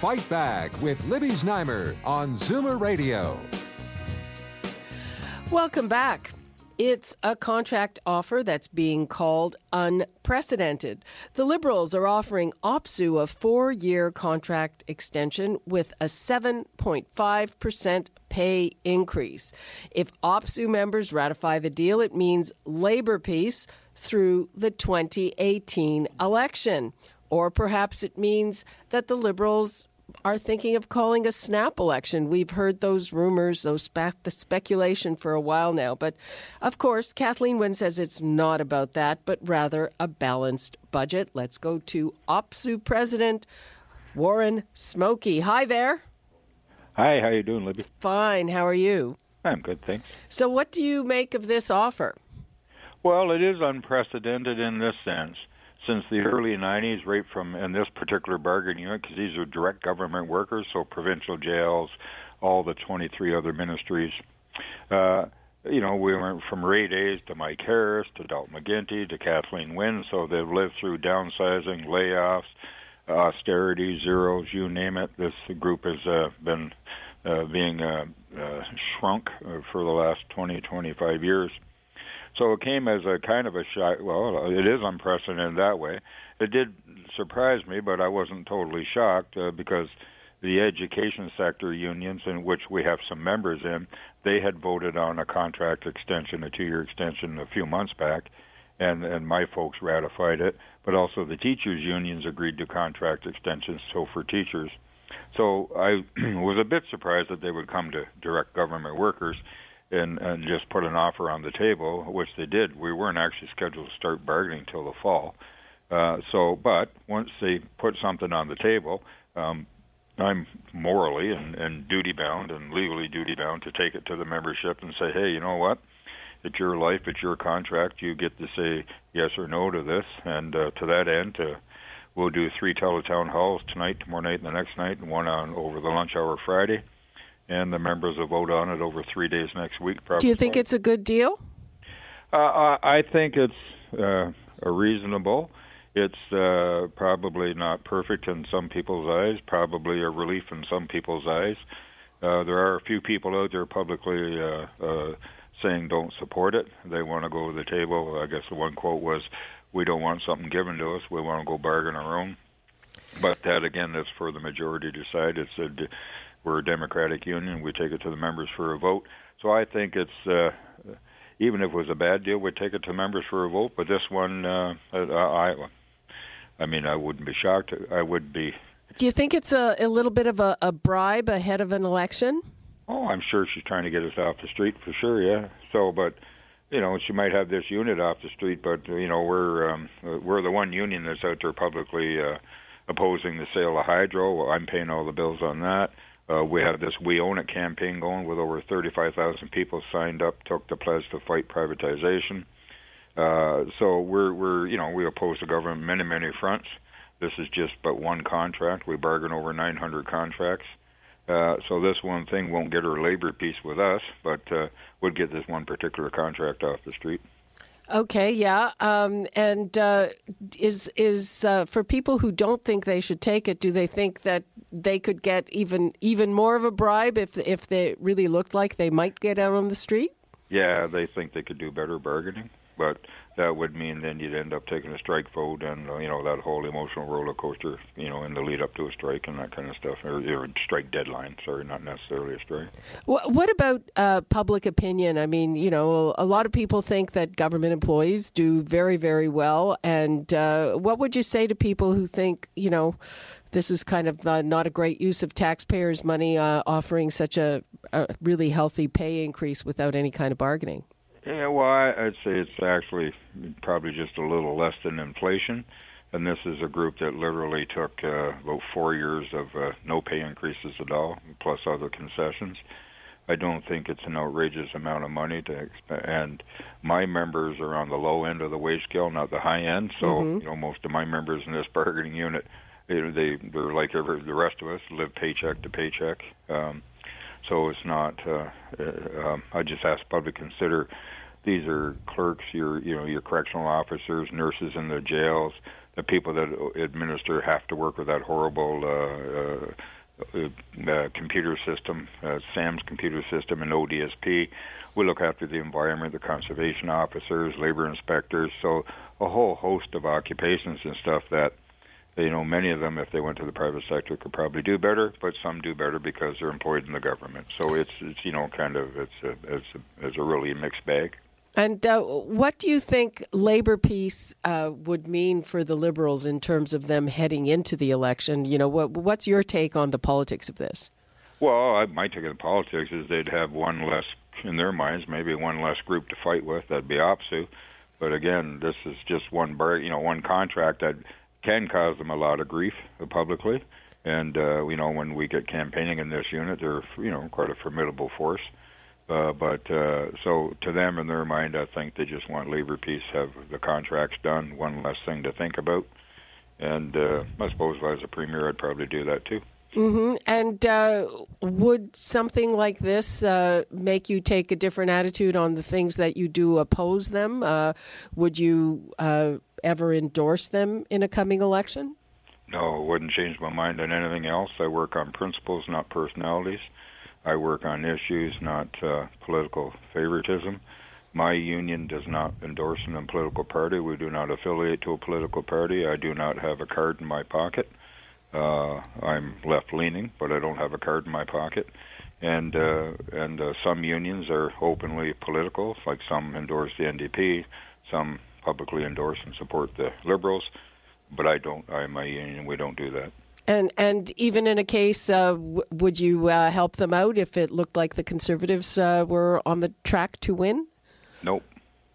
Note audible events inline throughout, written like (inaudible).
Fight Back with Libby Znaimer on Zoomer Radio. Welcome back. It's a contract offer that's being called unprecedented. The Liberals are offering OPSEU a four year contract extension with a 7.5% pay increase. If OPSEU members ratify the deal, it means labor peace through the 2018 election. Or perhaps it means that the Liberals are thinking of calling a snap election. We've heard those rumors, those spe- the speculation for a while now. But of course, Kathleen Wynne says it's not about that, but rather a balanced budget. Let's go to OPSEU President Warren Smokey. Hi there. Hi, how you doing, Libby? Fine. How are you? I'm good, thanks. So, what do you make of this offer? Well, it is unprecedented in this sense since the early 90s, right from in this particular bargaining unit, because these are direct government workers, so provincial jails, all the 23 other ministries. Uh, you know, we went from Rae Days to Mike Harris to Dalton McGuinty to Kathleen Wynne, so they've lived through downsizing, layoffs, austerity, zeros, you name it. This group has uh, been uh, being uh, uh, shrunk uh, for the last 20, 25 years. So it came as a kind of a shock. Well, it is unprecedented that way. It did surprise me, but I wasn't totally shocked uh, because the education sector unions, in which we have some members in, they had voted on a contract extension, a two-year extension, a few months back, and and my folks ratified it. But also the teachers' unions agreed to contract extensions. So for teachers, so I (clears throat) was a bit surprised that they would come to direct government workers and and just put an offer on the table, which they did. We weren't actually scheduled to start bargaining till the fall. Uh, so, but once they put something on the table, um, I'm morally and, and duty bound and legally duty bound to take it to the membership and say, hey, you know what? It's your life, it's your contract. You get to say yes or no to this. And uh, to that end, uh, we'll do three teletown halls tonight, tomorrow night, and the next night, and one on over the lunch hour Friday and the members will vote on it over three days next week. Do you think it's a good deal? Uh, I think it's uh, reasonable. It's uh, probably not perfect in some people's eyes, probably a relief in some people's eyes. Uh, there are a few people out there publicly uh, uh, saying don't support it. They want to go to the table. I guess the one quote was, "We don't want something given to us. We want to go bargain our own." But that again is for the majority to decide. It's a we're a democratic union. We take it to the members for a vote. So I think it's uh, even if it was a bad deal, we'd take it to members for a vote. But this one, uh, I, I mean, I wouldn't be shocked. I would be. Do you think it's a, a little bit of a, a bribe ahead of an election? Oh, I'm sure she's trying to get us off the street for sure. Yeah. So, but you know, she might have this unit off the street, but you know, we're um, we're the one union that's out there publicly uh, opposing the sale of hydro. Well, I'm paying all the bills on that. Uh, we have this We Own It campaign going with over 35,000 people signed up, took the pledge to fight privatization. Uh, so we're we're you know we oppose the government many many fronts. This is just but one contract. We bargain over 900 contracts. Uh, so this one thing won't get her labor peace with us, but uh, would get this one particular contract off the street. Okay, yeah, um, and uh, is is uh, for people who don't think they should take it? Do they think that they could get even even more of a bribe if if they really looked like they might get out on the street? Yeah, they think they could do better bargaining, but that would mean then you'd end up taking a strike vote and uh, you know that whole emotional roller coaster you know in the lead up to a strike and that kind of stuff or, or strike deadline sorry not necessarily a strike. What, about uh, public opinion? I mean you know a lot of people think that government employees do very very well and uh, what would you say to people who think you know this is kind of uh, not a great use of taxpayers money uh, offering such a, a really healthy pay increase without any kind of bargaining yeah, well, I'd say it's actually probably just a little less than inflation. and this is a group that literally took uh, about four years of uh, no pay increases at all, plus other concessions. I don't think it's an outrageous amount of money to expect. And my members are on the low end of the wage scale, not the high end. So mm-hmm. you know, most of my members in this bargaining unit, they, they they're like every, the rest of us, live paycheck to paycheck. Um, so it's not. Uh, uh, um, I just ask public consider. These are clerks, your you know your correctional officers, nurses in the jails, the people that administer have to work with that horrible. Uh, uh, uh, computer system, uh, SAMS computer system, and ODSP. We look after the environment, the conservation officers, labor inspectors, so a whole host of occupations and stuff that you know many of them if they went to the private sector could probably do better but some do better because they're employed in the government so it's it's you know kind of it's a it's a, it's a really mixed bag and uh, what do you think labor peace uh, would mean for the Liberals in terms of them heading into the election? You know, what, what's your take on the politics of this? Well, my take on the politics is they'd have one less, in their minds, maybe one less group to fight with. That'd be OPSEU. But again, this is just one, bar, you know, one contract that can cause them a lot of grief publicly. And uh, you know, when we get campaigning in this unit, they're you know quite a formidable force. Uh, but uh, so to them, in their mind, I think they just want labor peace, have the contracts done, one less thing to think about. And uh, I suppose was a premier, I'd probably do that too. Mm-hmm. And uh, would something like this uh, make you take a different attitude on the things that you do oppose them? Uh, would you uh, ever endorse them in a coming election? No, it wouldn't change my mind on anything else. I work on principles, not personalities. I work on issues, not uh, political favoritism. My union does not endorse a political party. We do not affiliate to a political party. I do not have a card in my pocket. Uh, I'm left leaning, but I don't have a card in my pocket. And uh, and uh, some unions are openly political, like some endorse the NDP, some publicly endorse and support the Liberals. But I don't. I my union. We don't do that. And and even in a case, uh, w- would you uh, help them out if it looked like the Conservatives uh, were on the track to win? Nope.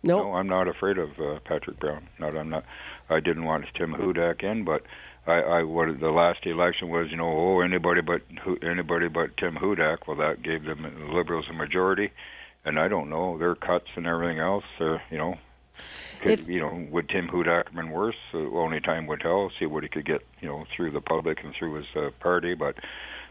Nope. No, I'm not afraid of uh, Patrick Brown. Not, I'm not. I didn't want Tim Hudak in, but I, I what the last election was, you know, oh anybody but who, anybody but Tim Hudak. Well, that gave them the Liberals a majority, and I don't know their cuts and everything else. Uh, you know, could, you know, would Tim Hudak been worse? Uh, only time would tell. See what he could get, you know, through the public and through his uh, party. But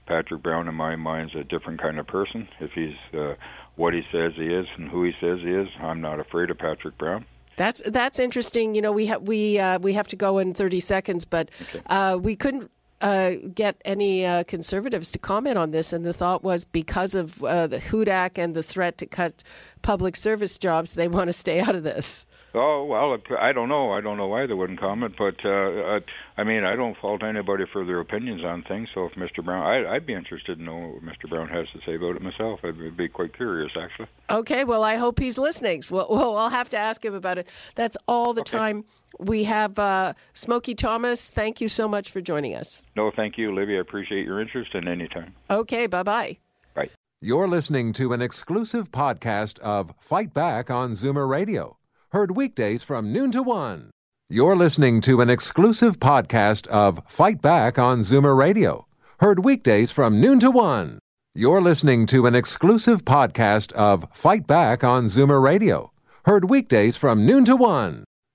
Patrick Brown, in my mind, is a different kind of person. If he's uh, what he says he is and who he says he is, I'm not afraid of Patrick Brown. That's that's interesting. You know, we have we uh, we have to go in 30 seconds, but okay. uh, we couldn't uh, get any uh, conservatives to comment on this, and the thought was because of uh, the Hudak and the threat to cut public service jobs, they want to stay out of this. Oh well, I don't know. I don't know why they wouldn't comment, but uh, I mean, I don't fault anybody for their opinions on things. So if Mr. Brown, I, I'd be interested to know what Mr. Brown has to say about it myself. I'd be quite curious, actually. Okay, well, I hope he's listening. Well, well I'll have to ask him about it. That's all the okay. time we have. Uh, Smokey Thomas, thank you so much for joining us. No, thank you, Libby. I appreciate your interest and anytime. Okay, bye bye. Bye. You're listening to an exclusive podcast of Fight Back on Zoomer Radio heard weekdays from noon to 1. You're listening to an exclusive podcast of Fight Back on Zoomer Radio, heard weekdays from noon to 1. You're listening to an exclusive podcast of Fight Back on Zoomer Radio, heard weekdays from noon to 1.